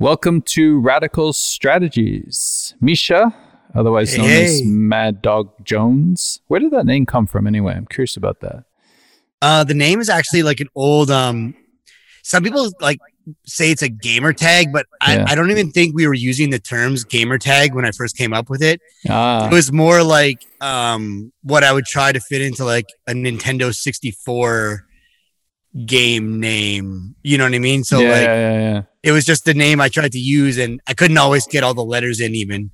Welcome to Radical Strategies. Misha, otherwise known Hey. as Mad Dog Jones. Where did that name come from anyway? I'm curious about that. Uh, the name is actually like an old. Um, some people like say it's a gamer tag, but Yeah. I, I don't even think we were using the terms gamer tag when I first came up with it. Ah, It was more like um, what I would try to fit into like a Nintendo 64 game name. You know what I mean? So yeah, like yeah, yeah. It was just the name I tried to use, and I couldn't always get all the letters in even.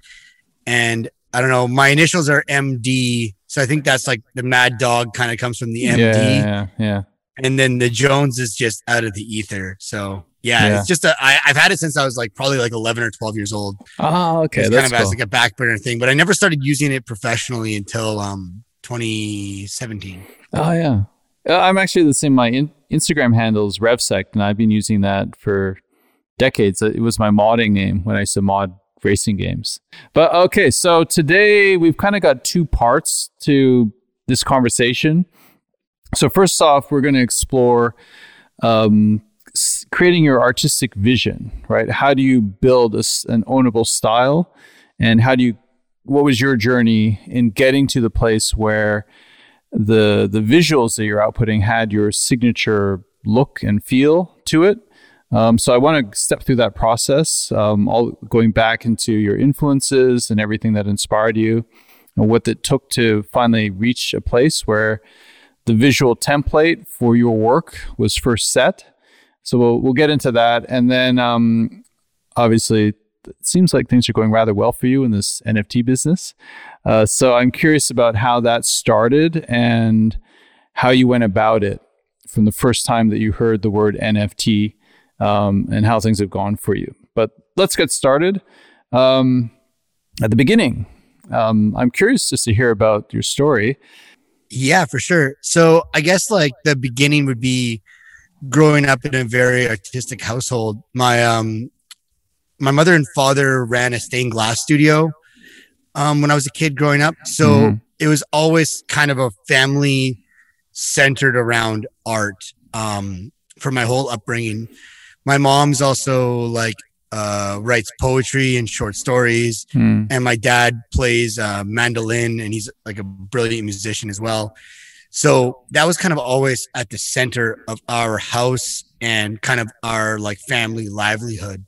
And I don't know, my initials are MD, so I think that's like the Mad Dog kind of comes from the MD, Yeah, yeah, yeah. and then the Jones is just out of the ether. So yeah, Yeah. it's just a I, I've had it since I was like probably like 11 or 12 years old. Oh, okay. it's That's kind of as like a back burner thing, but I never started using it professionally until um 2017. Oh, yeah. Uh, I'm actually the same. My in- Instagram handle is RevSect, and I've been using that for decades. It was my modding name when I used to mod racing games. But okay, so today we've kind of got two parts to this conversation. So, first off, we're going to explore um, creating your artistic vision, right? How do you build a an ownable style? And how do you, what was your journey in getting to the place where the the visuals that you're outputting had your signature look and feel to it. Um, so I want to step through that process, um, all going back into your influences and everything that inspired you, and what it took to finally reach a place where the visual template for your work was first set. So we'll we'll get into that, and then um, obviously it seems like things are going rather well for you in this NFT business. Uh, so I'm curious about how that started and how you went about it from the first time that you heard the word NFT um, and how things have gone for you. But let's get started. Um, at the beginning, um, I'm curious just to hear about your story. Yeah, for sure. So I guess like the beginning would be growing up in a very artistic household. My um my mother and father ran a stained glass studio um when I was a kid growing up. So Mhm. it was always kind of a family centered around art um for my whole upbringing. My mom's also like uh writes poetry and short stories. Hmm. and my dad plays uh, mandolin and he's like a brilliant musician as well. So that was kind of always at the center of our house and kind of our like family livelihood.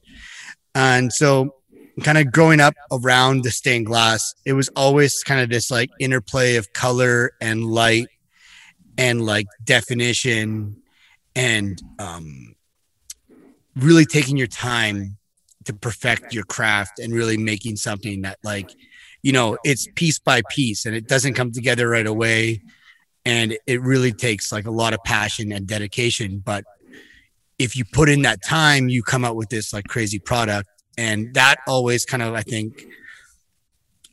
And so kind of growing up around the stained glass it was always kind of this like interplay of color and light and like definition and um really taking your time to perfect your craft and really making something that like you know it's piece by piece and it doesn't come together right away. And it really takes like a lot of passion and dedication. But if you put in that time you come out with this like crazy product. And that always kind of i think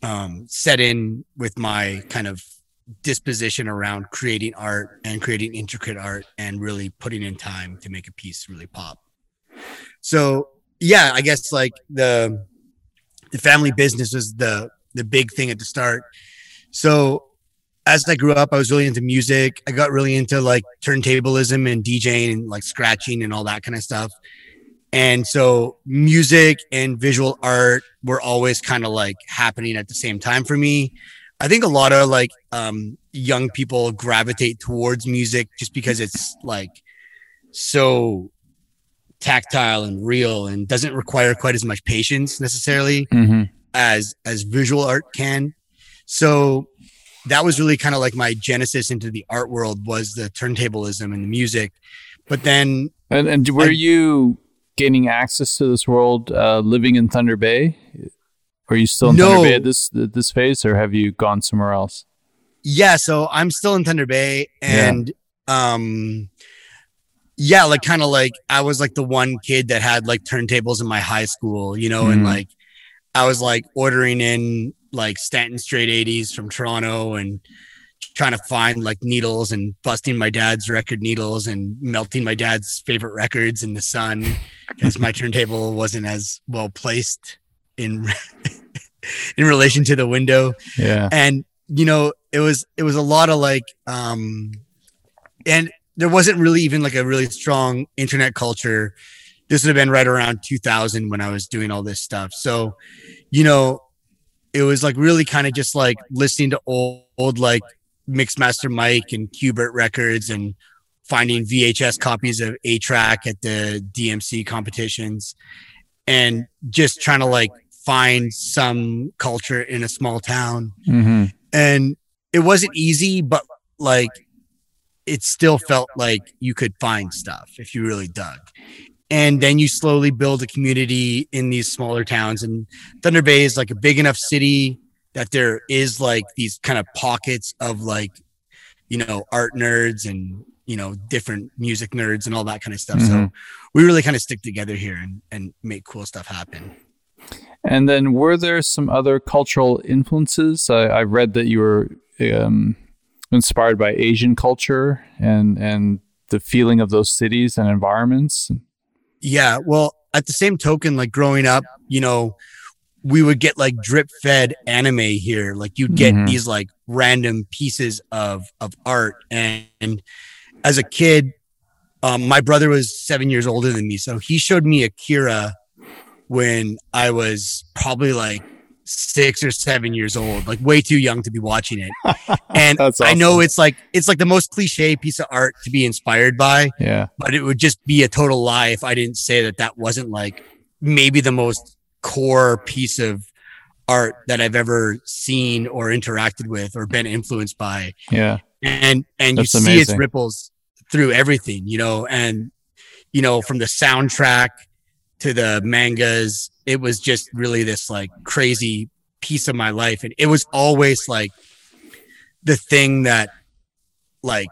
um set in with my kind of disposition around creating art and creating intricate art and really putting in time to make a piece really pop so yeah, I guess like the the family business was the the big thing at the start. So as I grew up, I was really into music. I got really into like turntablism and DJing and like scratching and all that kind of stuff. And so music and visual art were always kind of like happening at the same time for me. I think a lot of like um young people gravitate towards music just because it's like so tactile and real and doesn't require quite as much patience necessarily Mhm. as as visual art can so that was really kind of like my genesis into the art world was the turntablism and the music but then And, and were I- you gaining access to this world uh, living in Thunder Bay? Are you still in No. Thunder Bay at this this phase, or have you gone somewhere else? yeah so i'm still in thunder bay Yeah. and um yeah like kind of like i was like the one kid that had like turntables in my high school you know and Mhm. like i was like ordering in like stanton STR8-80s from toronto and trying to find like needles and busting my dad's record needles and melting my dad's favorite records in the sun because my turntable wasn't as well placed in in relation to the window Yeah. and you know it was it was a lot of like um and there wasn't really even like a really strong internet culture this would have been right around 2000 when I was doing all this stuff. So, you know, it was like really kind of just like listening to old, old like Mixmaster Mike and Qbert records and finding VHS copies of A-Trak at the DMC competitions and just trying to like find some culture in a small town. Mm-hmm. And it wasn't easy, but like it still felt like you could find stuff if you really dug. And then you slowly build a community in these smaller towns. And Thunder Bay is like a big enough city that there is like these kind of pockets of like, you know, art nerds and, you know, different music nerds and all that kind of stuff. Mm-hmm. So we really kind of stick together here and, and make cool stuff happen. And then, were there some other cultural influences? I, I read that you were um, inspired by Asian culture and and the feeling of those cities and environments. Yeah, well, at the same token, like growing up, you know, we would get like drip fed anime here. Like you'd get Mhm. these like random pieces of of art, and, and as a kid, um, my brother was seven years older than me, so he showed me Akira when I was probably like six or seven years old, like way too young to be watching it. And That's I know it's like it's like the most cliche piece of art to be inspired by, Yeah. but it would just be a total lie if I didn't say that that wasn't like maybe the most core piece of art that I've ever seen or interacted with or been influenced by. Yeah. And and That's you see its ripples through everything, you know, and you know, from the soundtrack to the mangas, it was just really this like crazy piece of my life. And it was always like the thing that like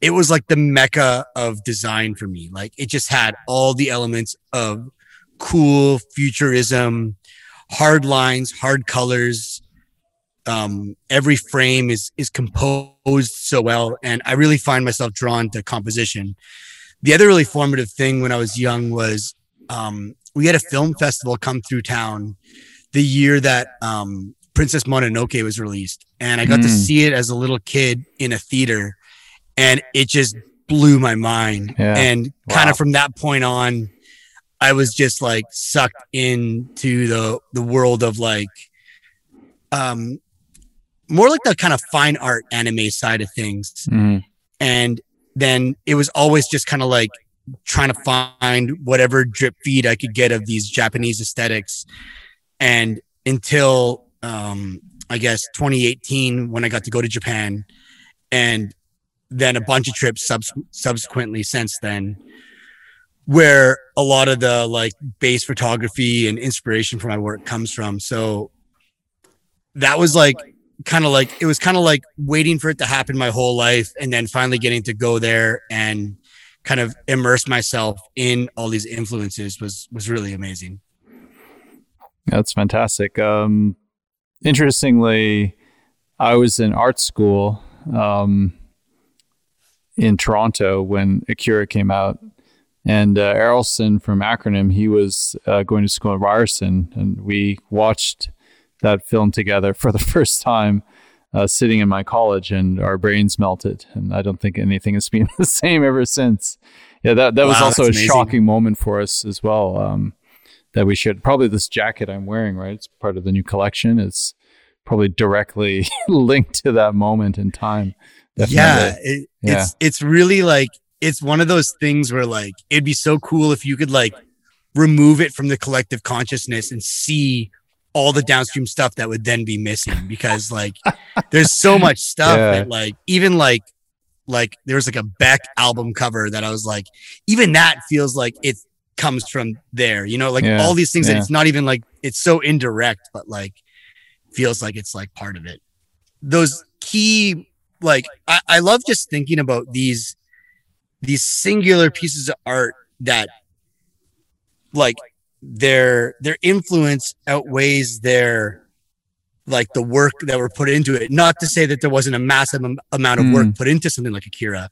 it was like the mecca of design for me. Like it just had all the elements of cool futurism, hard lines, hard colors. Um, every frame is is composed so well, and I really find myself drawn to composition. The other really formative thing when I was young was um, we had a film festival come through town the year that um, Princess Mononoke was released, and I got to Mm. see it as a little kid in a theater, and it just blew my mind. Yeah. And kind of from that point on, I was just like sucked into the the world of like, um, more like the kind of fine art anime side of things Mhm. and then it was always just kind of like trying to find whatever drip feed I could get of these Japanese aesthetics. And until um, I guess 2018, when I got to go to Japan, and then a bunch of trips subs- subsequently since then, where a lot of the like base photography and inspiration for my work comes from. So that was like kind of like it was kind of like waiting for it to happen my whole life and then finally getting to go there and kind of immerse myself in all these influences was was really amazing That's fantastic. Um, interestingly, I was in art school um, in Toronto when Akira came out, and uh, Errolson from Acronym, he was uh, going to school at Ryerson, and we watched that film together for the first time. Uh, sitting in my college, and our brains melted, and I don't think anything has been the same ever since. Yeah, that that was also a amazing. shocking moment for us as well. Um, that we should probably this jacket I'm wearing, right? It's part of the new collection. It's probably directly linked to that moment in time. yeah it, Yeah. it's it's really like it's one of those things where like it'd be so cool if you could like remove it from the collective consciousness and see all the downstream stuff that would then be missing because like there's so much stuff Yeah. that like even like like there was like a Beck album cover that I was like even that feels like it comes from there you know like Yeah, all these things that it's not even like it's so indirect but like feels like it's like part of it. Those key like I, I love just thinking about these these singular pieces of art that like their their influence outweighs their like the work that were put into it. Not to say that there wasn't a massive am- amount of work hmm. put into something like akira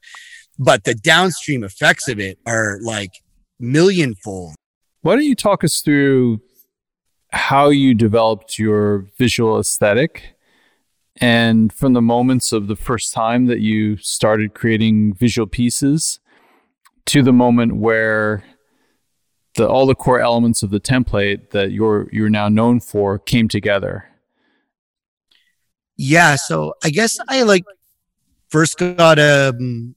but the downstream effects of it are like millionfold. Why don't you talk us through how you developed your visual aesthetic and from the moments of the first time that you started creating visual pieces to the moment where the all the core elements of the template that you're you're now known for came together. Yeah, so I guess I like first got a um,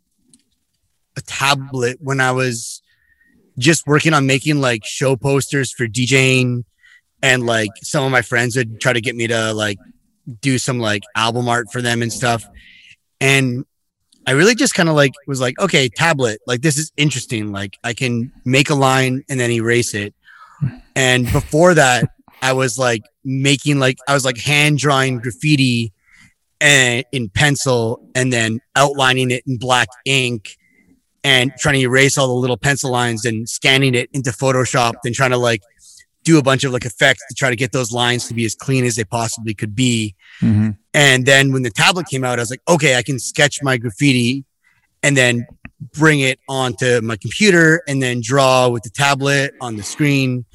a tablet when I was just working on making like show posters for DJing and like some of my friends would try to get me to like do some like album art for them and stuff. And I really just kind of like was like, okay, tablet, like this is interesting. Like I can make a line and then erase it. And before that, I was like making like I was like hand drawing graffiti and in pencil and then outlining it in black ink and trying to erase all the little pencil lines and scanning it into Photoshop and trying to like do a bunch of like effects to try to get those lines to be as clean as they possibly could be. Mm-hmm. And then when the tablet came out, I was like, okay, I can sketch my graffiti and then bring it onto my computer and then draw with the tablet on the screen.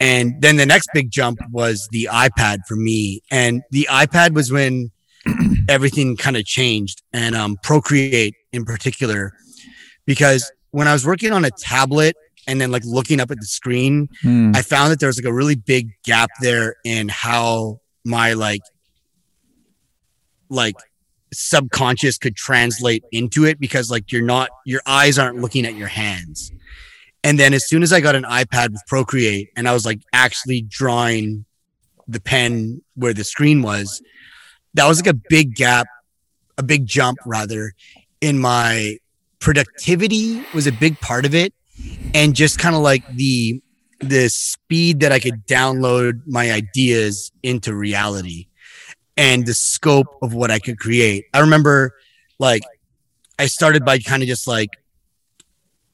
And then the next big jump was the iPad for me. And the iPad was when everything kind of changed and um, Procreate in particular, because when I was working on a tablet and then like looking up at the screen, mm. I found that there was like a really big gap there in how my like like subconscious could translate into it because like you're not your eyes aren't looking at your hands. And then as soon as I got an iPad with Procreate and I was like actually drawing the pen where the screen was, that was like a big gap, a big jump rather in my productivity was a big part of it and just kind of like the the speed that I could download my ideas into reality and the scope of what I could create. I remember like I started by kind of just like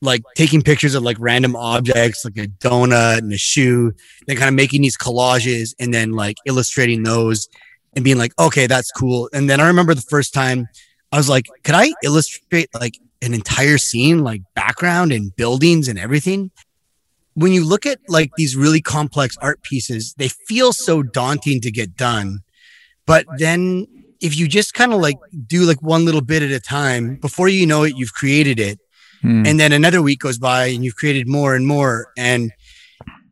like taking pictures of like random objects like a donut and a shoe, then kind of making these collages and then like illustrating those and being like, okay, that's cool. And then I remember the first time I was like, could I illustrate like an entire scene, like background and buildings and everything. When you look at like these really complex art pieces, they feel so daunting to get done. But then if you just kind of like do like one little bit at a time, before you know it, you've created it. Hmm. And then another week goes by and you've created more and more. And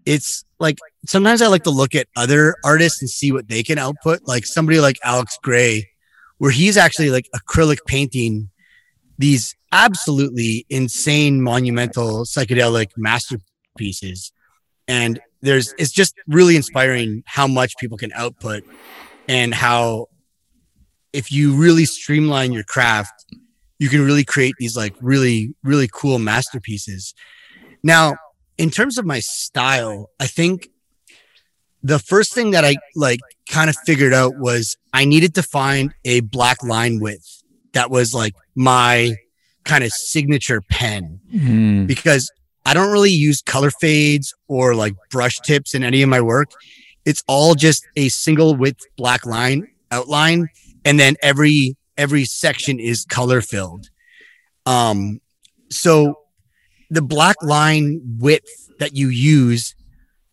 it's like sometimes I like to look at other artists and see what they can output. Like somebody like Alex Grey, where he's actually like acrylic painting these absolutely insane, monumental, psychedelic masterpieces. And there's, it's just really inspiring how much people can output and how, if you really streamline your craft, you can really create these like really, really cool masterpieces. Now, in terms of my style, I think the first thing that I like kind of figured out was I needed to find a black line width that was like my kind of signature pen mm. because I don't really use color fades or like brush tips in any of my work. It's all just a single width black line outline. And then every, every section is color filled. Um, so the black line width that you use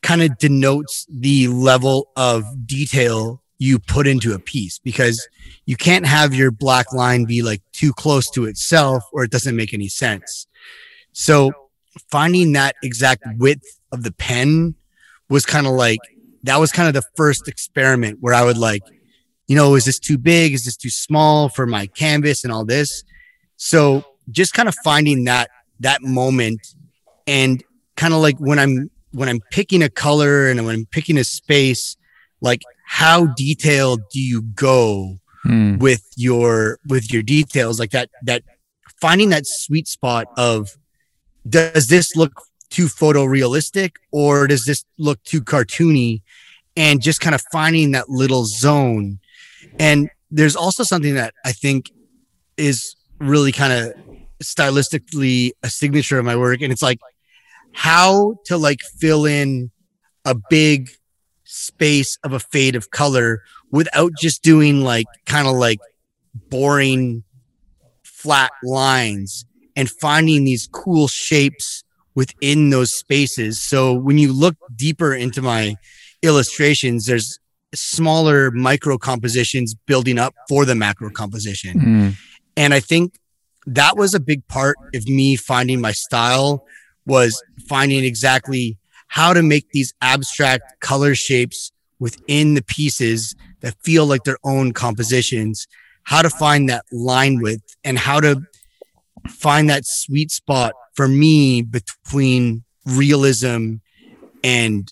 kind of denotes the level of detail you put into a piece because you can't have your black line be like too close to itself or it doesn't make any sense. So finding that exact width of the pen was kind of like that was kind of the first experiment where I would like, you know, is this too big? Is this too small for my canvas and all this? So just kind of finding that that moment and kind of like when I'm when I'm picking a color and when I'm picking a space, like how detailed do you go mm. with your with your details like that that finding that sweet spot of does this look too photorealistic or does this look too cartoony and just kind of finding that little zone and there's also something that i think is really kind of stylistically a signature of my work and it's like how to like fill in a big space of a fade of color without just doing like kind of like boring flat lines and finding these cool shapes within those spaces. So when you look deeper into my illustrations, there's smaller micro compositions building up for the macro composition. Mm. And I think that was a big part of me finding my style was finding exactly how to make these abstract color shapes within the pieces that feel like their own compositions, how to find that line width and how to find that sweet spot for me between realism and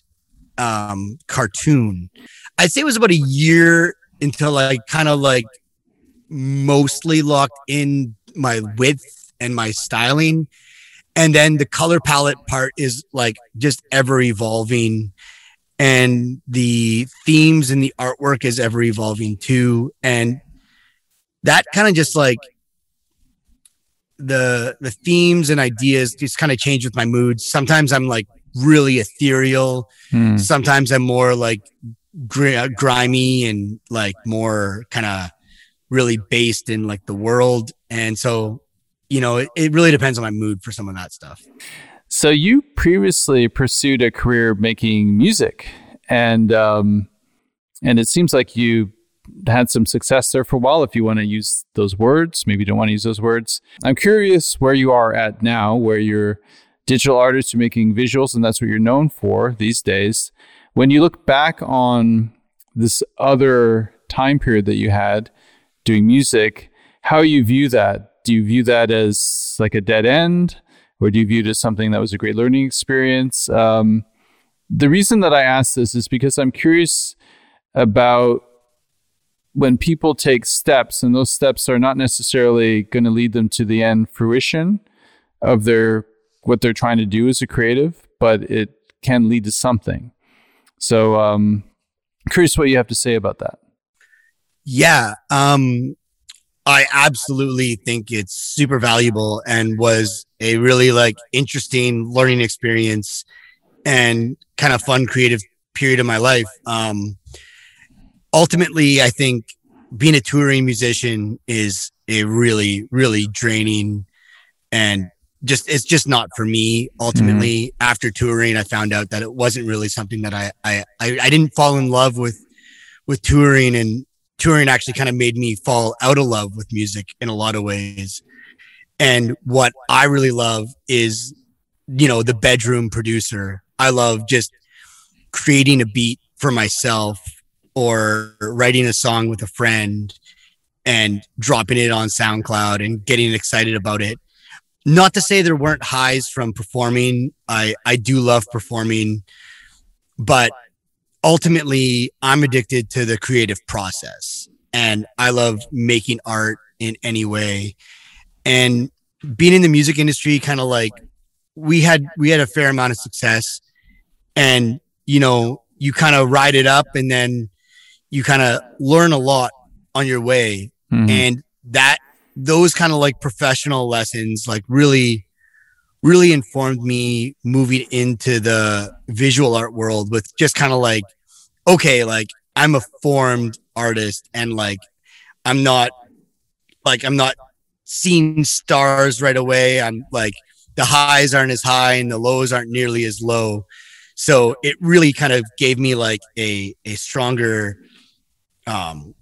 um, cartoon. I'd say it was about a year until I kind of like mostly locked in my width and my styling. And then the color palette part is like just ever evolving. And the themes and the artwork is ever evolving too. And that kind of just like the the themes and ideas just kind of change with my moods. Sometimes I'm like really ethereal. Hmm. Sometimes I'm more like gr- grimy and like more kind of really based in like the world. And so, you know, it, it really depends on my mood for some of that stuff. So you previously pursued a career making music, and um, and it seems like you had some success there for a while. If you want to use those words, maybe you don't want to use those words. I'm curious where you are at now, where you're digital artist, you're making visuals, and that's what you're known for these days. When you look back on this other time period that you had doing music, how you view that? Do you view that as like a dead end? or do you view it as something that was a great learning experience? Um, the reason that I ask this is because I'm curious about when people take steps, and those steps are not necessarily going to lead them to the end fruition of their what they're trying to do as a creative, but it can lead to something. So, um, curious what you have to say about that. Yeah, um, I absolutely think it's super valuable and was a really like interesting learning experience and kind of fun creative period of my life. Um, ultimately, I think being a touring musician is a really, really draining and just it's just not for me ultimately mm. after touring i found out that it wasn't really something that I, I i i didn't fall in love with with touring and touring actually kind of made me fall out of love with music in a lot of ways. And what I really love is, you know, the bedroom producer. I love just creating a beat for myself or writing a song with a friend and dropping it on SoundCloud and getting excited about it. Not to say there weren't highs from performing. I, I do love performing, but ultimately I'm addicted to the creative process and I love making art in any way. And being in the music industry, kind of like we had, we had a fair amount of success and, you know, you kind of ride it up and then you kind of learn a lot on your way. Mm-hmm. And that, those kind of like professional lessons, like really really informed me moving into the visual art world with just kind of like, okay, like I'm a formed artist and like I'm not like I'm not seeing stars right away. I'm like the highs aren't as high and the lows aren't nearly as low. So it really kind of gave me like a a stronger um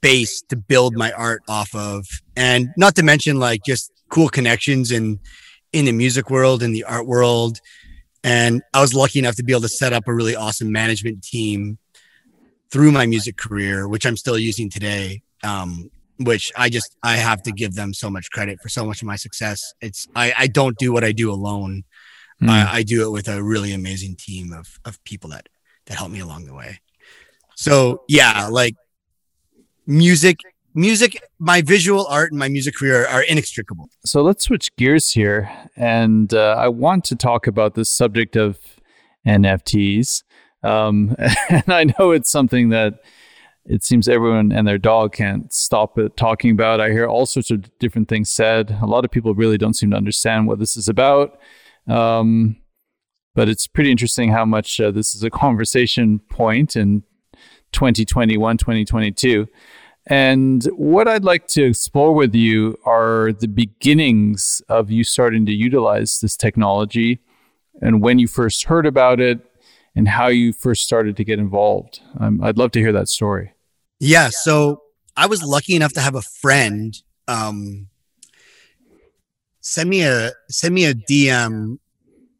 base to build my art off of. And not to mention like just cool connections in in the music world in the art world and i was lucky enough to be able to set up a really awesome management team through my music career which i'm still using today um, which i just i have to give them so much credit for so much of my success it's i, I don't do what i do alone mm. I, I do it with a really amazing team of of people that that help me along the way so yeah like music music, my visual art and my music career are inextricable. So let's switch gears here. And uh, I want to talk about the subject of NFTs. Um, and I know it's something that it seems everyone and their dog can't stop it talking about. I hear all sorts of different things said. A lot of people really don't seem to understand what this is about. Um, but it's pretty interesting how much uh, this is a conversation point in 2021, 2022. And what I'd like to explore with you are the beginnings of you starting to utilize this technology and when you first heard about it and how you first started to get involved. Um, I'd love to hear that story. Yeah. So I was lucky enough to have a friend um, send me a send me a DM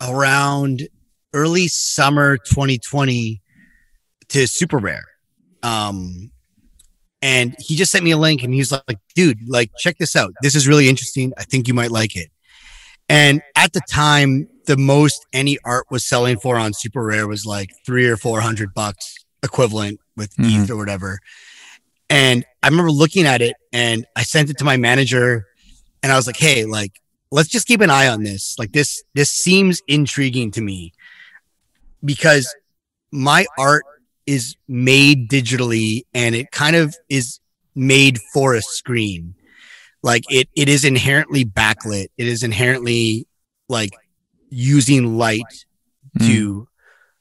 around early summer 2020 to SuperRare. Um, and he just sent me a link and he's like, dude, like, check this out. This is really interesting. I think you might like it. And at the time, the most any art was selling for on SuperRare was like three or four hundred bucks equivalent with mm-hmm. ETH or whatever. And I remember looking at it and I sent it to my manager and I was like, hey, like, let's just keep an eye on this. Like this, this seems intriguing to me because my art is made digitally and it kind of is made for a screen. Like it, it is inherently backlit. It is inherently like using light mm. to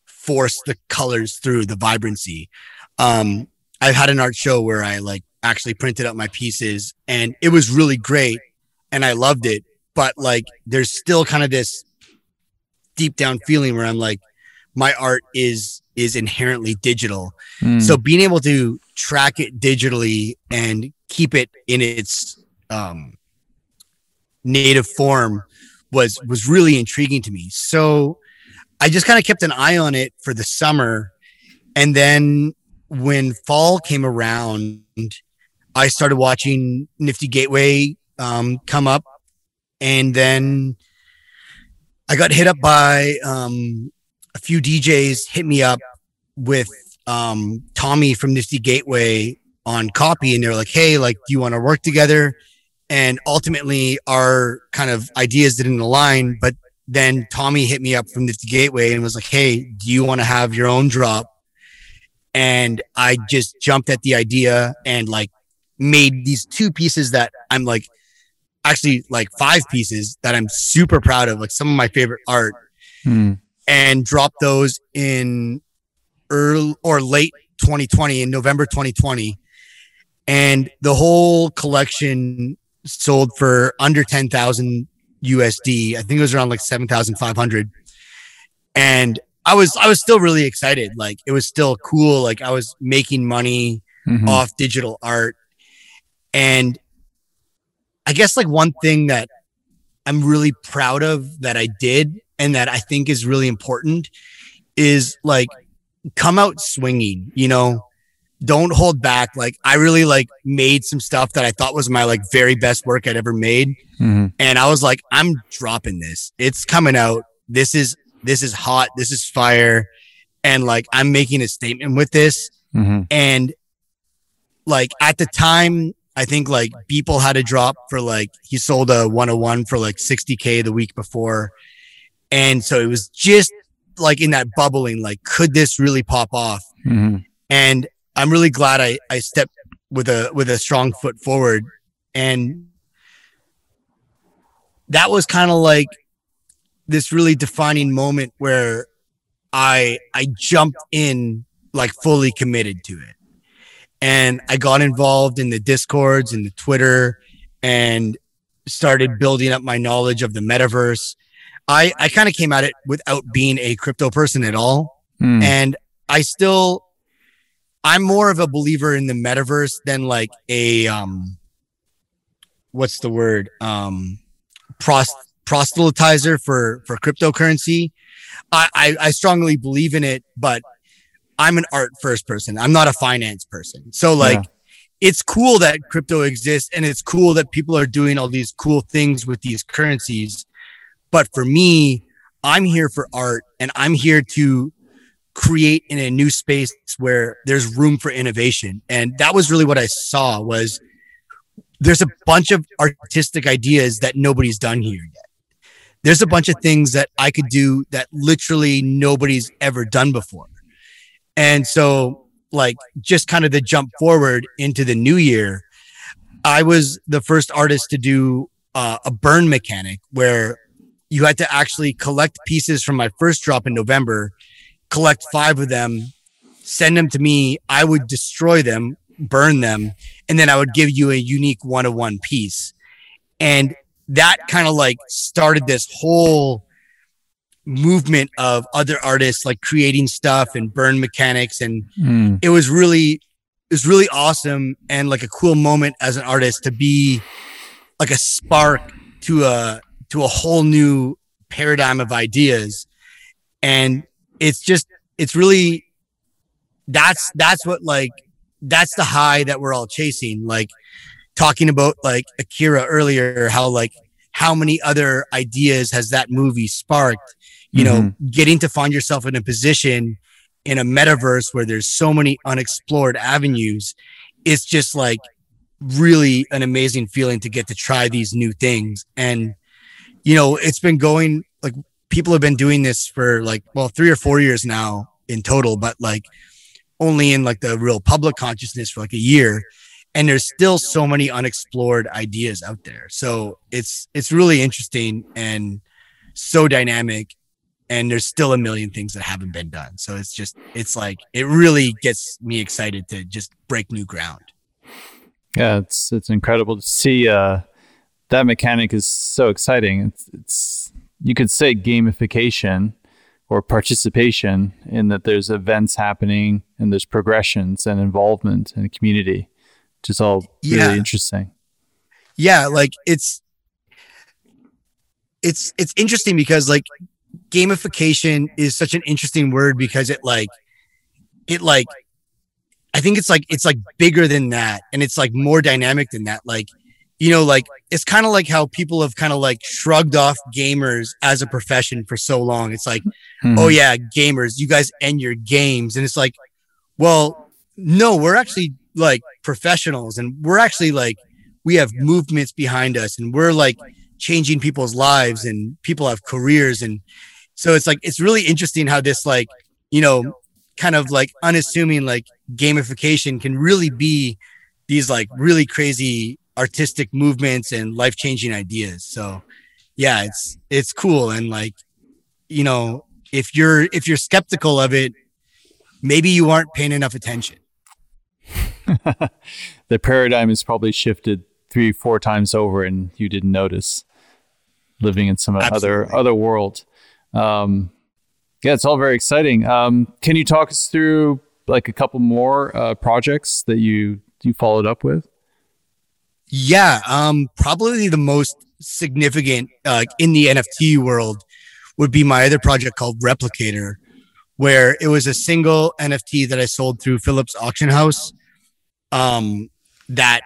force the colors through the vibrancy. Um, I've had an art show where I like actually printed out my pieces and it was really great and I loved it. But like, there's still kind of this deep down feeling where I'm like, my art is is inherently digital. Mm. So being able to track it digitally and keep it in its um, native form was was really intriguing to me. So I just kind of kept an eye on it for the summer, and then when fall came around, I started watching Nifty Gateway um, come up, and then I got hit up by um, a few DJs hit me up with um, Tommy from Nifty Gateway on copy, and they're like, "Hey, like, do you want to work together?" And ultimately, our kind of ideas didn't align. But then Tommy hit me up from Nifty Gateway and was like, "Hey, do you want to have your own drop?" And I just jumped at the idea and like made these two pieces that I'm like, actually like five pieces that I'm super proud of, like some of my favorite art. Hmm and dropped those in early or late 2020 in November 2020. And the whole collection sold for under 10,000 USD. I think it was around like 7,500. And I was, I was still really excited. Like it was still cool. Like I was making money mm-hmm. off digital art. And I guess like one thing that I'm really proud of that I did and that I think is really important is like come out swinging, you know, don't hold back. Like I really like made some stuff that I thought was my like very best work I'd ever made. Mm-hmm. And I was like, I'm dropping this. It's coming out. This is, this is hot. This is fire. And like, I'm making a statement with this. Mm-hmm. And like at the time, I think like people had a drop for like, he sold a 101 for like 60K the week before. And so it was just like in that bubbling, like, could this really pop off? Mm-hmm. And I'm really glad I, I stepped with a, with a strong foot forward. And that was kind of like this really defining moment where I, I jumped in like fully committed to it. And I got involved in the discords and the Twitter and started building up my knowledge of the metaverse I, I kind of came at it without being a crypto person at all. Mm. And I still, I'm more of a believer in the metaverse than like a, um, what's the word? Um, prost, proselytizer for, for cryptocurrency. I, I, I strongly believe in it, but I'm an art first person. I'm not a finance person. So like, yeah. it's cool that crypto exists and it's cool that people are doing all these cool things with these currencies. But for me, I'm here for art and I'm here to create in a new space where there's room for innovation. And that was really what I saw was there's a bunch of artistic ideas that nobody's done here yet. There's a bunch of things that I could do that literally nobody's ever done before. And so like just kind of the jump forward into the new year, I was the first artist to do uh, a burn mechanic where you had to actually collect pieces from my first drop in November, collect five of them, send them to me. I would destroy them, burn them, and then I would give you a unique one of one piece. And that kind of like started this whole movement of other artists like creating stuff and burn mechanics. And mm. it was really, it was really awesome and like a cool moment as an artist to be like a spark to a to a whole new paradigm of ideas. And it's just, it's really, that's, that's what like, that's the high that we're all chasing. Like talking about like Akira earlier, how like, how many other ideas has that movie sparked? You mm-hmm. know, getting to find yourself in a position in a metaverse where there's so many unexplored avenues. It's just like really an amazing feeling to get to try these new things. And, you know, it's been going like people have been doing this for like, well, three or four years now in total, but like only in like the real public consciousness for like a year. And there's still so many unexplored ideas out there. So it's, it's really interesting and so dynamic. And there's still a million things that haven't been done. So it's just, it's like, it really gets me excited to just break new ground. Yeah, it's it's incredible to see. Uh, that mechanic is so exciting. It's, it's you could say gamification or participation in that there's events happening and there's progressions and involvement and community, which is all really yeah. interesting. Yeah, like it's it's it's interesting because like gamification is such an interesting word because it like it like I think it's like it's like bigger than that and it's like more dynamic than that. Like, you know, like it's kind of like how people have kind of like shrugged off gamers as a profession for so long. It's like, mm-hmm. oh yeah, gamers, you guys end your games. And it's like, well, no, we're actually like professionals and we're actually like we have movements behind us and we're like changing people's lives and people have careers and so it's like it's really interesting how this like you know kind of like unassuming like gamification can really be these like really crazy artistic movements and life-changing ideas so yeah it's it's cool and like you know if you're if you're skeptical of it maybe you aren't paying enough attention the paradigm has probably shifted three four times over and you didn't notice living in some Absolutely. other other world um yeah, it's all very exciting. Um, can you talk us through like a couple more uh, projects that you you followed up with? Yeah, um, probably the most significant uh, in the NFT world would be my other project called Replicator, where it was a single NFT that I sold through Phillips Auction House. Um, that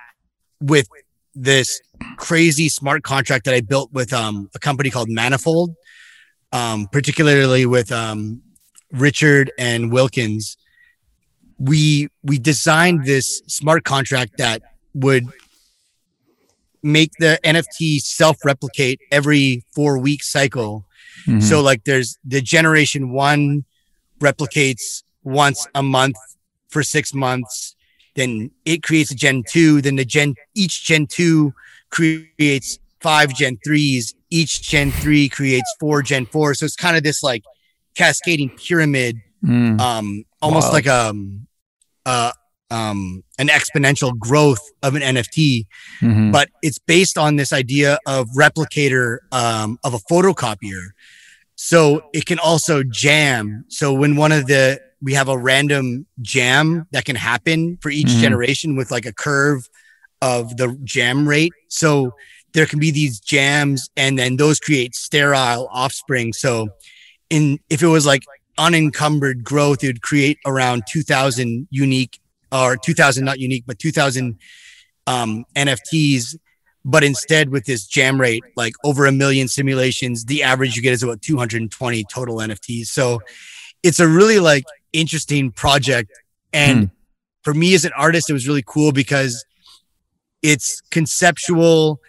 with this crazy smart contract that I built with um, a company called Manifold um, particularly with um, Richard and Wilkins, we we designed this smart contract that would make the NFT self-replicate every four week cycle. Mm-hmm. So like there's the generation one replicates once a month for six months. Then it creates a gen two. Then the gen each gen two creates five gen threes each Gen 3 creates four Gen 4. So it's kind of this like cascading pyramid, mm. um, almost wow. like a, um, uh, um, an exponential growth of an NFT, mm-hmm. but it's based on this idea of replicator um, of a photocopier. So it can also jam. So when one of the we have a random jam that can happen for each mm-hmm. generation with like a curve of the jam rate. So there can be these jams and then those create sterile offspring. So in, if it was like unencumbered growth, it would create around 2000 unique or 2000, not unique, but 2000 um, NFTs. But instead with this jam rate, like over a million simulations, the average you get is about 220 total NFTs. So it's a really like interesting project. And hmm. for me as an artist, it was really cool because it's conceptual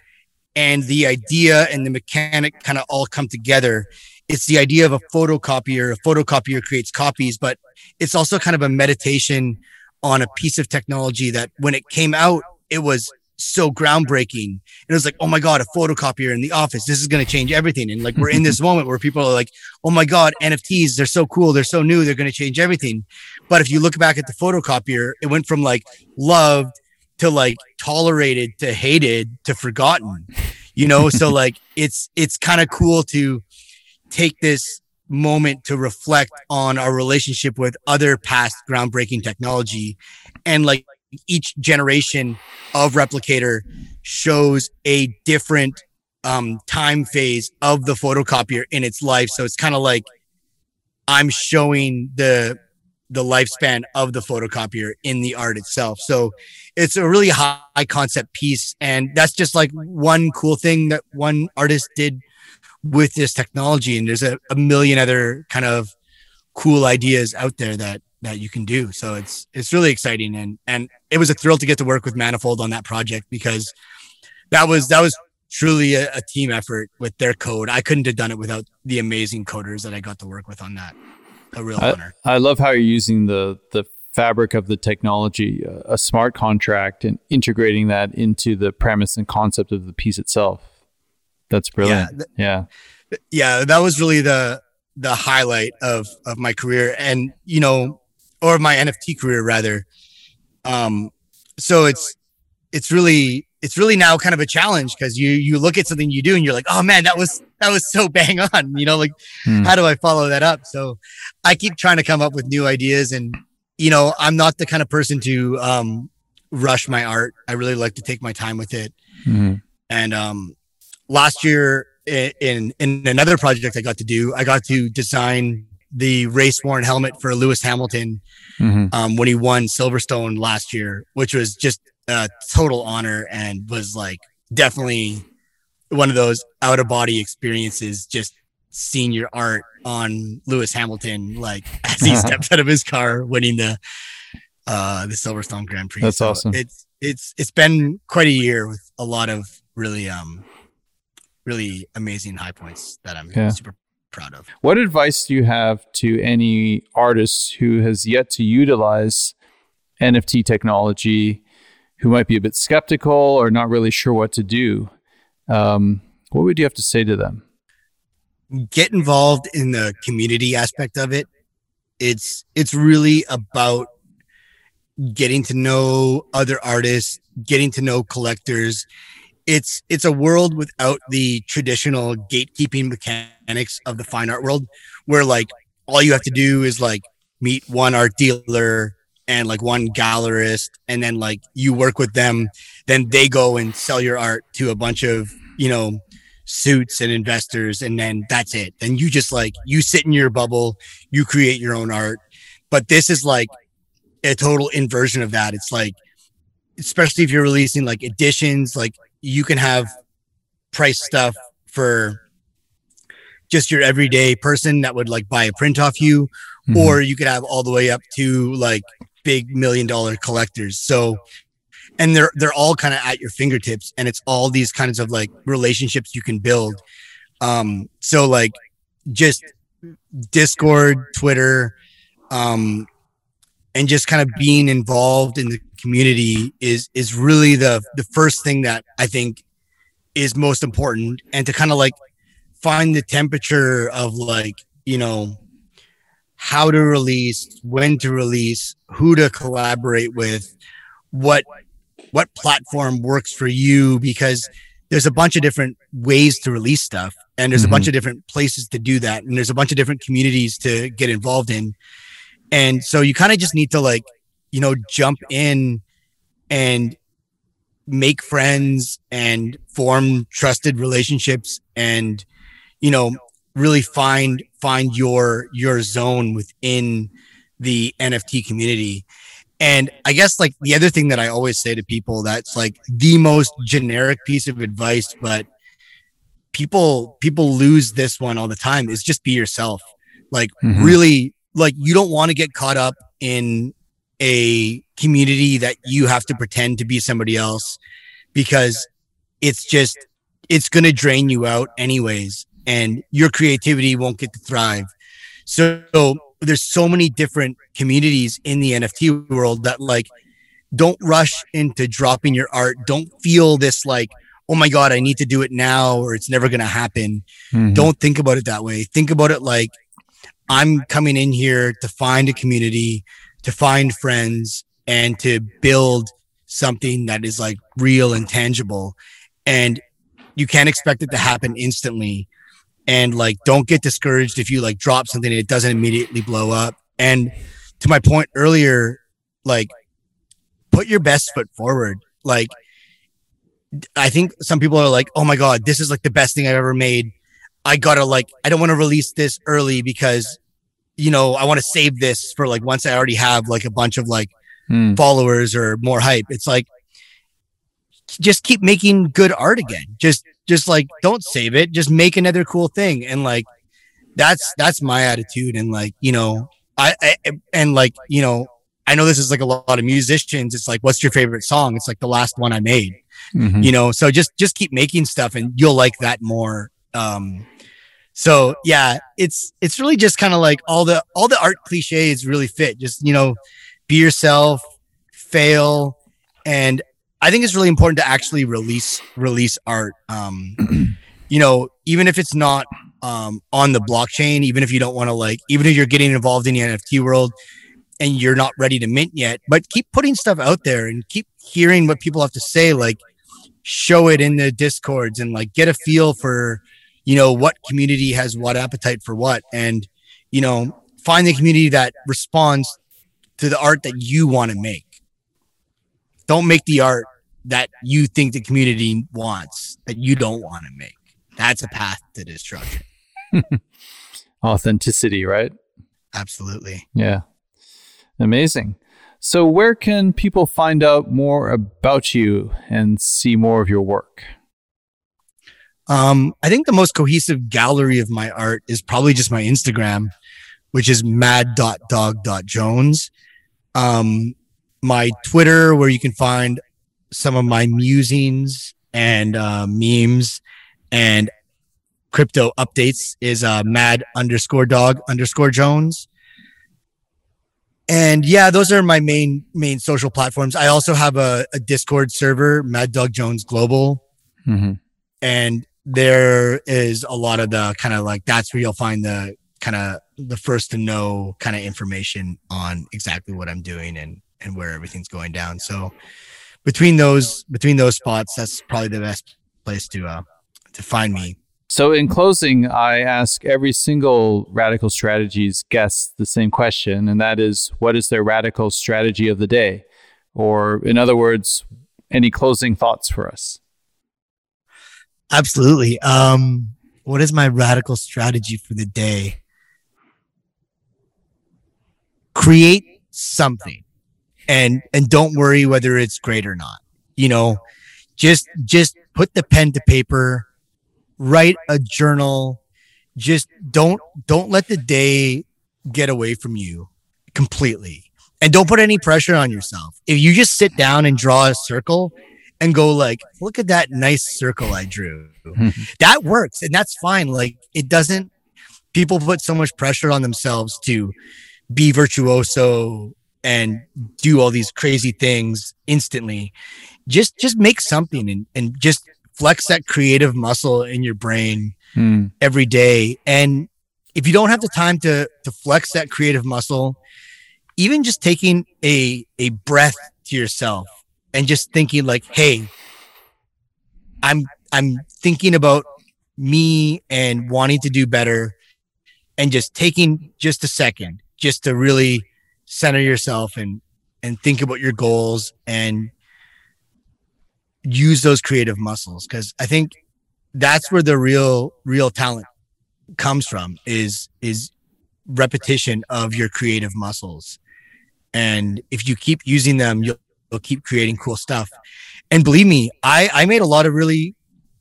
and the idea and the mechanic kind of all come together. It's the idea of a photocopier. A photocopier creates copies, but it's also kind of a meditation on a piece of technology that when it came out, it was so groundbreaking. And it was like, oh my God, a photocopier in the office. This is going to change everything. And like, we're in this moment where people are like, oh my God, NFTs, they're so cool. They're so new. They're going to change everything. But if you look back at the photocopier, it went from like loved to like tolerated to hated to forgotten you know so like it's it's kind of cool to take this moment to reflect on our relationship with other past groundbreaking technology and like each generation of replicator shows a different um, time phase of the photocopier in its life. So it's kind of like I'm showing the the lifespan of the photocopier in the art itself. So it's a really high concept piece. And that's just like one cool thing that one artist did with this technology. And there's a, a million other kind of cool ideas out there that that you can do. So it's it's really exciting and and it was a thrill to get to work with Manifold on that project because that was that was truly a, a, team effort with their code. I couldn't have done it without the amazing coders that I got to work with on that. A real I, honor. I love how you're using the the fabric of the technology, a smart contract, and integrating that into the premise and concept of the piece itself. That's brilliant. Yeah, th- yeah, yeah. That was really the the highlight of of my career, and you know, or my NFT career rather. Um, so it's it's really it's really now kind of a challenge because you you look at something you do and you're like, oh man, that was that was so bang on. You know, like hmm. how do I follow that up? So I keep trying to come up with new ideas and you know, I'm not the kind of person to um rush my art. I really like to take my time with it. Mm-hmm. And um last year in in another project I got to do, I got to design the race worn helmet for Lewis Hamilton mm-hmm. um, when he won Silverstone last year, which was just a total honor and was like definitely one of those out of body experiences. Just seeing your art on Lewis Hamilton, like as he steps out of his car, winning the uh the Silverstone Grand Prix. That's so awesome. It's it's it's been quite a year with a lot of really um really amazing high points that I'm yeah. super proud of. What advice do you have to any artist who has yet to utilize NFT technology who might be a bit skeptical or not really sure what to do, um, what would you have to say to them? Get involved in the community aspect of it. It's it's really about getting to know other artists, getting to know collectors. It's it's a world without the traditional gatekeeping mechanics of the fine art world, where like all you have to do is like meet one art dealer, and like one gallerist and then like you work with them then they go and sell your art to a bunch of you know suits and investors and then that's it. Then you just like you sit in your bubble you create your own art. But this is like a total inversion of that. It's like especially if you're releasing like editions like you can have price stuff for just your everyday person that would like buy a print off you mm-hmm. or you could have all the way up to like big million dollar collectors. So, and they're they're all kind of at your fingertips, and it's all these kinds of like relationships you can build. Um, so like just Discord, Twitter, um, and just kind of being involved in the community is is really the the first thing that I think is most important, and to kind of like find the temperature of like you know how to release, when to release, who to collaborate with, what what platform works for you because there's a bunch of different ways to release stuff and there's mm-hmm. a bunch mm-hmm. of different places to do that and there's a bunch of different communities to get involved in. And so you kind of just need to like, you know, jump in and make friends and form trusted relationships and you know really find find your your zone within the NFT community. And I guess like the other thing that I always say to people that's like the most generic piece of advice, but people people lose this one all the time is just be yourself. Like mm-hmm. really like you don't want to get caught up in a community that you have to pretend to be somebody else because it's just it's going to drain you out anyways and your creativity won't get to thrive. So, there's so many different communities in the NFT world that like don't rush into dropping your art. Don't feel this like, oh my God, I need to do it now or it's never going to happen. Mm-hmm. Don't think about it that way. Think about it like I'm coming in here to find a community, to find friends, and to build something that is like real and tangible. And you can't expect it to happen instantly and like don't get discouraged if you like drop something and it doesn't immediately blow up and to my point earlier like put your best foot forward like I think some people are like, oh my God, this is like the best thing I've ever made. I gotta like, I don't want to release this early because, you know, I want to save this for like once I already have like a bunch of like Hmm. followers or more hype. It's like, just keep making good art again. Just, just like, don't save it. Just make another cool thing. And like, that's, that's my attitude. And like, you know, I, I and like, you know, I know this is like a lot of musicians. It's like, what's your favorite song? It's like the last one I made Mhm. you know so just just keep making stuff and you'll like that more um so yeah it's it's really just kind of like all the all the art cliches really fit. Just you know be yourself fail and i think it's really important to actually release release art um you know even if it's not um on the blockchain even if you don't want to like even if you're getting involved in the nft world and you're not ready to mint yet but keep putting stuff out there and keep hearing what people have to say like show it in the discords and like get a feel for you know what community has what appetite for what and you know find the community that responds to the art that you want to make don't make the art that you think the community wants that you don't want to make that's a path to destruction Authenticity, right? absolutely Yeah. Amazing. So, where can people find out more about you and see more of your work? Um, I think the most cohesive gallery of my art is probably just my Instagram, which is mad.dog.jones. Um, my Twitter, where you can find some of my musings and uh, memes and crypto updates, is uh, mad underscore dog underscore Jones. And yeah, those are my main main social platforms. I also have a, a Discord server, Mad Dog Jones Global hmm and there is a lot of the kind of like that's where you'll find the kind of the first to know kind of information on exactly what I'm doing and and where everything's going down. So between those between those spots, that's probably the best place to uh to find me. So, in closing, I ask every single Radical Strategies guest the same question, and that is what is their radical strategy of the day? Or, in other words, any closing thoughts for us? Absolutely. Um what is my radical strategy for the day? Create something and and don't worry whether it's great or not. You know, just just put the pen to paper, write a journal, just don't don't let the day get away from you completely. And don't put any pressure on yourself. If you just sit down and draw a circle and go like, look at that nice circle I drew. that works and that's fine. Like it doesn't people put so much pressure on themselves to be virtuoso and do all these crazy things instantly. Just just make something and, and just flex that creative muscle in your brain Hmm. every day. And if you don't have the time to to flex that creative muscle, even just taking a a breath to yourself and just thinking like, hey, I'm I'm thinking about me and wanting to do better and just taking just a second just to really center yourself and and think about your goals and use those creative muscles. Because I think that's where the real real talent comes from is is repetition of your creative muscles. And if you keep using them you'll, you'll keep creating cool stuff. And believe me i i made a lot of really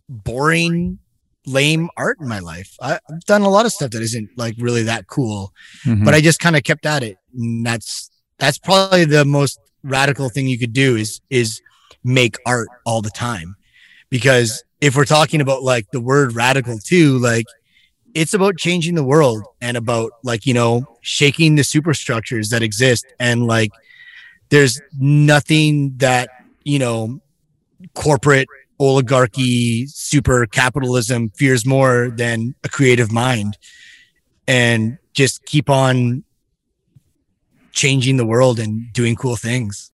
boring lame art in my life. I, i've done a lot of stuff that isn't like really that cool Mhm. but i just kind of kept at it. And that's that's probably the most radical thing you could do is is make art all the time. Because if we're talking about like the word radical too like it's about changing the world and about like you know shaking the superstructures that exist and like there's nothing that you know corporate oligarchy super capitalism fears more than a creative mind. And just keep on changing the world and doing cool things